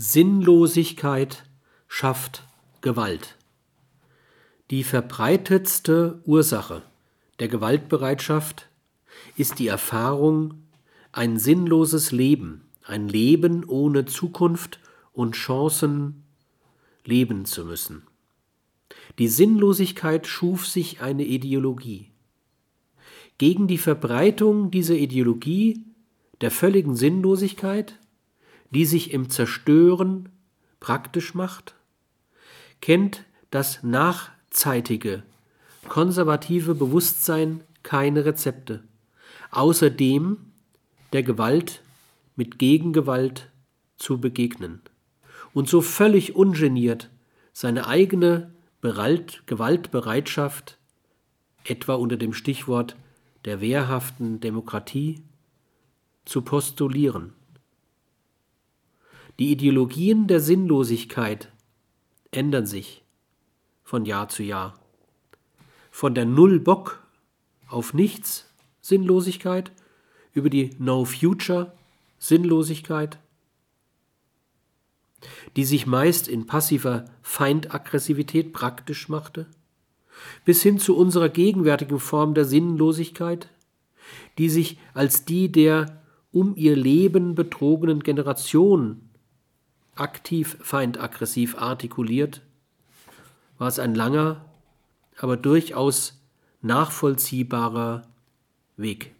Sinnlosigkeit schafft Gewalt. Die verbreitetste Ursache der Gewaltbereitschaft ist die Erfahrung, ein sinnloses Leben, ein Leben ohne Zukunft und Chancen leben zu müssen. Die Sinnlosigkeit schuf sich eine Ideologie. Gegen die Verbreitung dieser Ideologie der völligen Sinnlosigkeit die sich im Zerstören praktisch macht, kennt das nachzeitige, konservative Bewusstsein keine Rezepte, außerdem der Gewalt mit Gegengewalt zu begegnen und so völlig ungeniert seine eigene Gewaltbereitschaft, etwa unter dem Stichwort der wehrhaften Demokratie, zu postulieren. Die Ideologien der Sinnlosigkeit ändern sich von Jahr zu Jahr. Von der Null-Bock auf nichts Sinnlosigkeit über die No-Future Sinnlosigkeit, die sich meist in passiver Feindaggressivität praktisch machte, bis hin zu unserer gegenwärtigen Form der Sinnlosigkeit, die sich als die der um ihr Leben betrogenen Generation aktiv feindaggressiv artikuliert, war es ein langer, aber durchaus nachvollziehbarer Weg.